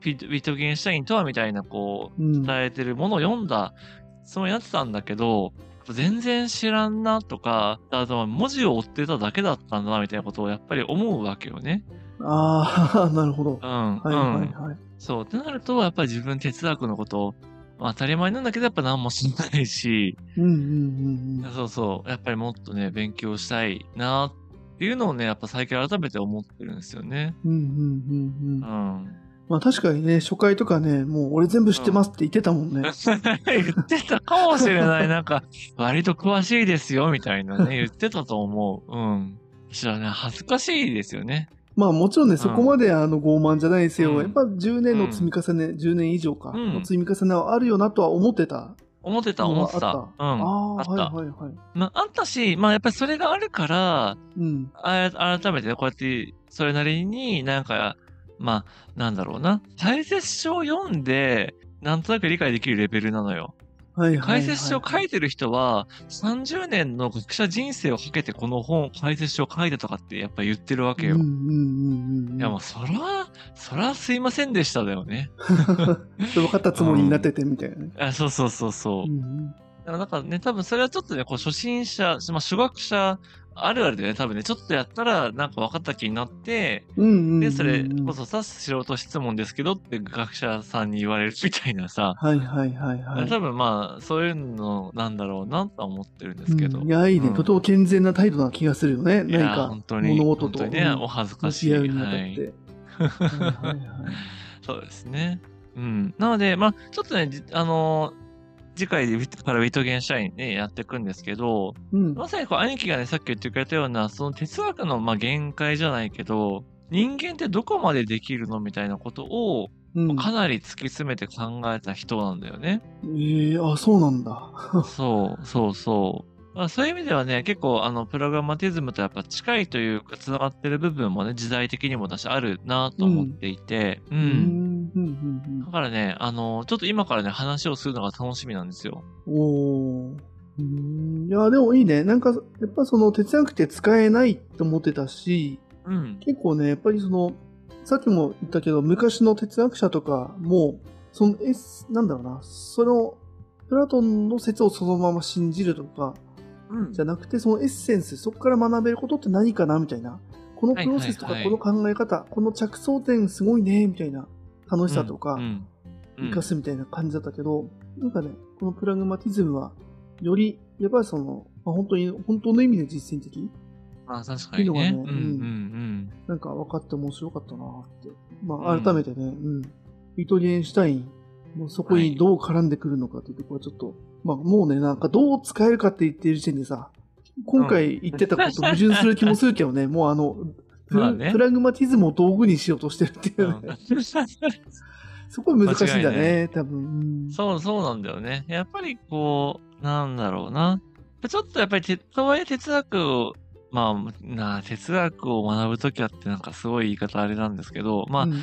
ビトビトゲンシュタインとはみたいな、こう、うん。伝えてるものを読んだつもりになってたんだけど、全然知らんなとか、あとは文字を追ってただけだったんだなみたいなことをやっぱり思うわけよね。ああ、なるほど。うん。はいはいうん。はい。そう。ってなると、やっぱり自分哲学のことを、まあ当たり前なんだけど、やっぱ何も知らないし、うんうんうんうん。そうそう。やっぱりもっとね、勉強したいなっていうのをね、やっぱ最近改めて思ってるんですよね。うんうんうんう。うんん。まあ確かにね、初回とかね、もう俺全部知ってますって言ってたもんね。言ってたかもしれない。なんか、割と詳しいですよ、みたいなね、言ってたと思う。うん。知らない。恥ずかしいですよね。まあもちろんね、そこまであの傲慢じゃないですよ。うんやっぱ10年の積み重ね、10年以上か、うんの積み重ねはあるよなとは思ってた。思ってた、思ってた。あうん。ああ、あった。はいはいはい。まあ、あったし、まあやっぱりそれがあるから、うん。あ改めてねこうやって、それなりになんか、まあ、なんだろうな。解説書を読んで、なんとなく理解できるレベルなのよ。はいはい、はい。解説書を書いてる人は、30年の学者人生をかけてこの本、解説書を書いてとかってやっぱ言ってるわけよ。うんうんうんうん。いやもうそら、そらすいませんでしただよね。分かったつもりになっててみたいなね。あそうそうそうそう。うんうんだからなんかね、多分それはちょっとね、こう初心者、まあ初学者あるあるでね、多分ね、ちょっとやったらなんか分かった気になって、うんうんうんうんで、それこそさ、素人質問ですけどって学者さんに言われるみたいなさ、はいはいはいはい。多分まあ、そういうのなんだろうなとは思ってるんですけど。うんいや、いいね、うんとても健全な態度な気がするよね。何か本当に、物事と本当にね、うんお恥ずか向しい。いはいはいはい そうですね。うん。なので、まあ、ちょっとね、じあのー次回でからウィットゲンシャインね、やっていくんですけど、うんまさにこう、兄貴がね、さっき言ってくれたような、その哲学の、まあ、限界じゃないけど、人間ってどこまでできるのみたいなことを、うんかなり突き詰めて考えた人なんだよね。ええあ、そうなんだ。そう、そうそう。まあ、そういう意味ではね、結構、あの、プログラマティズムとやっぱ近いというか、繋がってる部分もね、時代的にも私あるなと思っていて、う。うんんうんだからね、あの、ちょっと今からね、話をするのが楽しみなんですよ。うんおーうんいや、でもいいね。なんか、やっぱその哲学って使えないと思ってたし、うん。結構ね、やっぱりその、さっきも言ったけど、昔の哲学者とかも、その、えなんだろうな、その、プラトンの説をそのまま信じるとか、うんじゃなくて、そのエッセンス、そこから学べることって何かなみたいな。このプロセスとか、この考え方、この着想点すごいね、みたいな楽しさとかう、ん。生かすみたいな感じだったけど、なんかね、このプラグマティズムは、より、やっぱりその、まあ、本当に、本当の意味で実践的まあ確かにね。うんうんいいのがねうん。なんか分かって面白かったなって。まあ、うん改めてね、うん。ビトリエンシュタイン、もうそこにどう絡んでくるのかというところはちょっと、まあ、もうね、なんかどう使えるかって言ってる時点でさ、今回言ってたこと矛盾する気もするけどね、もうあの、まあねプラグマティズムを道具にしようとしてるっていうね、うん そこは難しいんだね、多分。うんそう、そうなんだよね。やっぱりこう、なんだろうな。ちょっとやっぱりて、とはいえ哲学を、まあ、な哲学を学ぶときはってなんかすごい言い方あれなんですけど、まあ、うん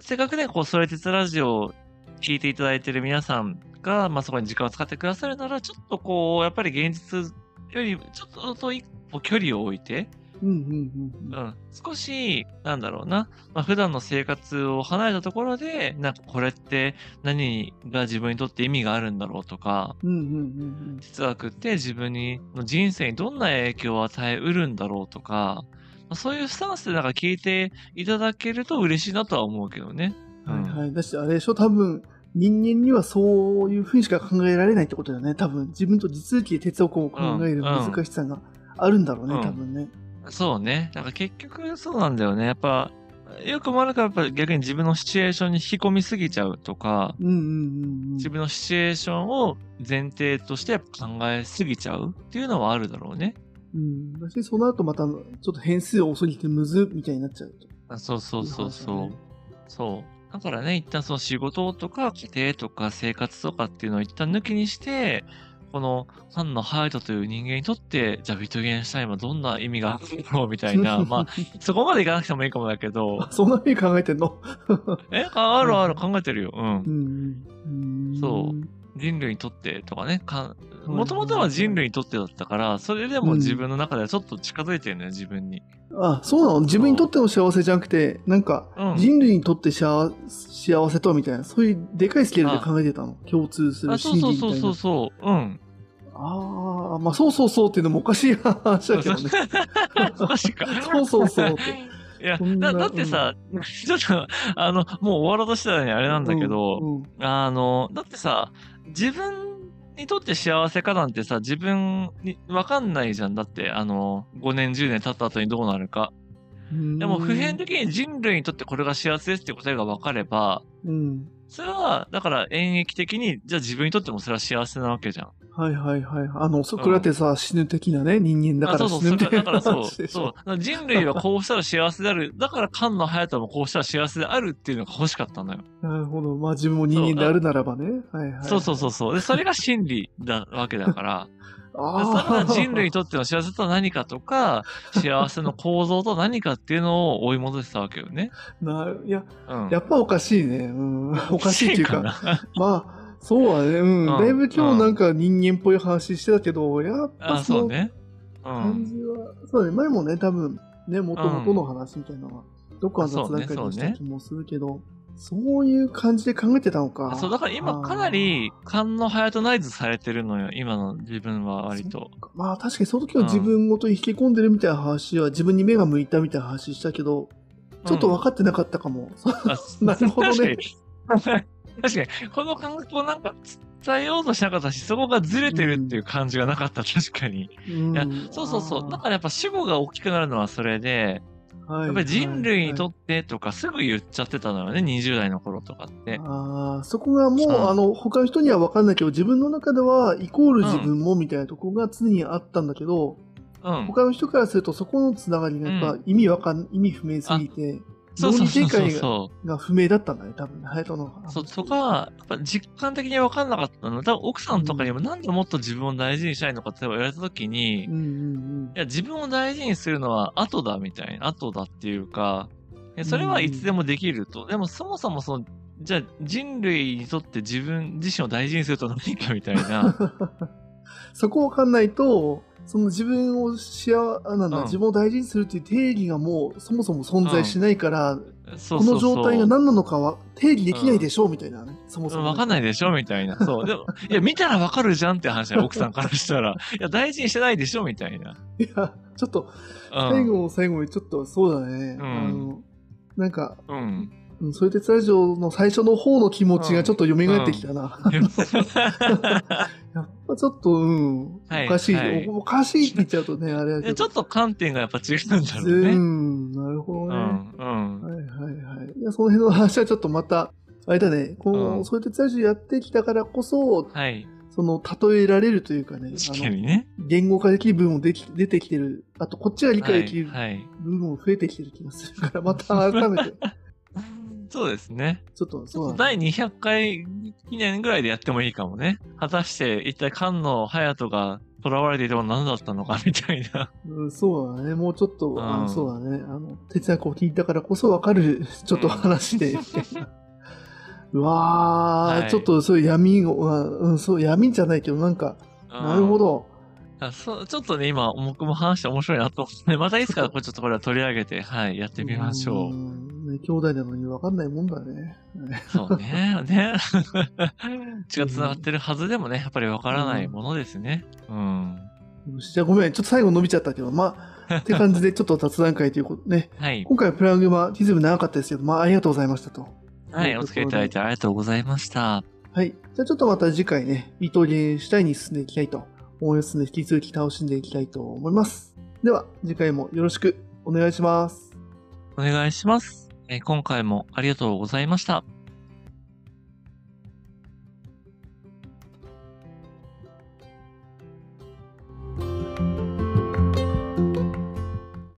せっかくね、こう、それ鉄ラジオを聞いていただいてる皆さんが、まあそこに時間を使ってくださるなら、ちょっとこう、やっぱり現実より、ちょっと一歩距離を置いて、うんうんうんうん、少し、なんだろうな、まあ、普段の生活を離れたところで、なんかこれって何が自分にとって意味があるんだろうとか、うんうんうん哲学って自分にの人生にどんな影響を与えうるんだろうとか、まあそういうスタンスでなんか聞いていただけると嬉しいなとは思うけどね。うん。はいはい。だし、あれでしょ、多分、人間にはそういうふうにしか考えられないってことだよね。多分、自分と地続きで哲学を考える難しさがあるんだろうね、うん多分ね。そうね。だから結局そうなんだよね。やっぱ、よくもあるからやっぱ逆に自分のシチュエーションに引き込みすぎちゃうとか、うんうんうんうん。自分のシチュエーションを前提として考えすぎちゃうっていうのはあるだろうね。うん。だし、その後また、ちょっと変数を遅ぎてむずみたいになっちゃうと。あそうそうそうそう。いい話だねそう。だからね、一旦その仕事とか家庭とか生活とかっていうのを一旦抜きにして、このファンのハイトという人間にとって、じゃあビットゲンシュタインはどんな意味があるんだろうみたいな、まあ、そこまでいかなくてもいいかもだけど。あ、、そんなふうに考えてんの？え、ああるある。考えてるよ。うん。う。ん。そう。人類にとってとかね、かいもともとは人類にとってだったから、それでも自分の中ではちょっと近づいてるのよ、自分に。あ、そうなの？自分にとっての幸せじゃなくて、なんか、うん。人類にとって幸幸せとはみたいな、そういうでかいスケールで考えてたの？共通する心理みたいな。そうそうそうそう。うん。ああ、まあそうそうそうっていうのもおかしい話だけどね。マジか。そうそうそうって。いや、だだってさ、ちょっと、あの、もう終わろうとしてたのにあれなんだけど、うんうんあの、だってさ、自分にとって幸せかなんてさ、自分にわかんないじゃん。だって、あの、5年、10年経った後にどうなるか。でも、普遍的に人類にとってこれが幸せですって答えが分かれば、うん。それは、だから演劇的に、じゃあ自分にとってもそれは幸せなわけじゃん。はいはいはい。あの、ソクラテスは死ぬ的なね、人間だから死ぬみたいなそれだからそう、話でしょそう。だから人類はこうしたら幸せである。だから菅野隼人もこうしたら幸せであるっていうのが欲しかったのよ。なるほど。まあ自分も人間であるならばね。はいはい。そうそうそうそう。で、それが真理だわけだから。ああ。が人類にとっての幸せとは何かとか、幸せの構造とは何かっていうのを追い戻したわけよね。な、いや、うん。やっぱおかしいね。うん。おかしいっていうか。なまあ、そうはね。うん。うんだいぶ今日なんか人間っぽい話してたけど、やっぱあ、その。感じは、そうだね。前もね、多分、ね、元々の話みたいなのは、どっかの雑談会でした気もするけど、そういう感じで考えてたのか。あそう、だから今かなり、菅野隼人ナイズされてるのよ。今の自分は割と。まあ確かにその時の自分ごと引き込んでるみたいな話は、自分に目が向いたみたいな話したけど、ちょっと分かってなかったかも。あ なるほどね。確かに、この感覚をなんか伝えようとしなかったし、そこがずれてるっていう感じがなかった、確かに。うん。いやそうそう。そう。だからやっぱ主語が大きくなるのはそれで、らやっぱり人類にとっってとかすぐ言っちゃってたのよね、20代の頃とかって。ああ、そこがもう、う。んあの、他の人には分かんないけど、自分の中では、イコール自分もみたいなとこが常にあったんだけど、うん。他の人からすると、そこのつながりがやっぱ意味わかん、意味不明すぎて、そうそうそうそうそ開が不明だったんだね、多分ね、隼人の。そ、そこは、やっぱ実感的に分かんなかったの。多分奥さんとかにもなんでもっと自分を大事にしたいのかって言われた時に、うんうんいや、自分を大事にするのは後だみたいな、後だっていうか、それはいつでもできると。でもそもそもその、じゃあ人類にとって自分自身を大事にすると何かみたいな。うん。そこわかんないと、その自分を幸あなんだ、うん自分を大事にするっていう定義がもうそもそも存在しないから、そうそうそうこの状態が何なのかは定義できないでしょう、みたいなね。そもそも。わかんないでしょみたいな。そう。でも、いや、見たらわかるじゃんって話だよ、奥さんからしたら。いや、大事にしてないでしょみたいな。いや、ちょっと、うん。最後の最後にちょっとそうだね。うんあの、なんか、うん。うん、それでラジオの最初の方の気持ちがちょっと蘇ってきたな。やっぱちょっと、うん、はいおかしい、はいお。おかしいって言っちゃうとね、あれだけちょっと観点がやっぱ違うんだろううね。ん、なるほどね。うん。うん。はいはいはい。いや、その辺の話はちょっとまた、あれだね、この、うんそういうラジオやってきたからこそ、はい。その、例えられるというかね、確かにね。言語化できる部分もでき出てきてる。あと、こっちが理解できる部分も増えてきてる気がするから、また改めて、そうですね。ちょっと、ちそうだね第200回記念ぐらいでやってもいいかもね。果たして一体菅野隼人が囚われていたのは何だったのかみたいな。うん、そうだね。もうちょっと、あうんそうだね。あの、哲学を聞いたからこそわかる、ちょっと話で、みたいな。うわー、はいちょっとそういう闇を、うんうん、そう、闇じゃないけど、なんか、なるほど。あそう。ちょっとね、今、僕も話して面白いなと思って、またいつかこれちょっとこれは取り上げて、はい、やってみましょう。んね、兄弟なのにわかんないもんだね。そうね。ね。血が繋がってるはずでもね、やっぱりわからないものですね。うん。よしじゃあごめん、ちょっと最後伸びちゃったけど、まあ、って感じでちょっと雑談会ということね。はい。今回はプラグマティズム長かったですけど、まあ、ありがとうございましたと。はい、お付き合いいただいてありがとうございました。はい。じゃあちょっとまた次回ね、ビート主体に進んでいきたいと思いますので、引き続き楽しんでいきたいと思います。では、次回もよろしくお願いします。お願いします。え今回もありがとうございました。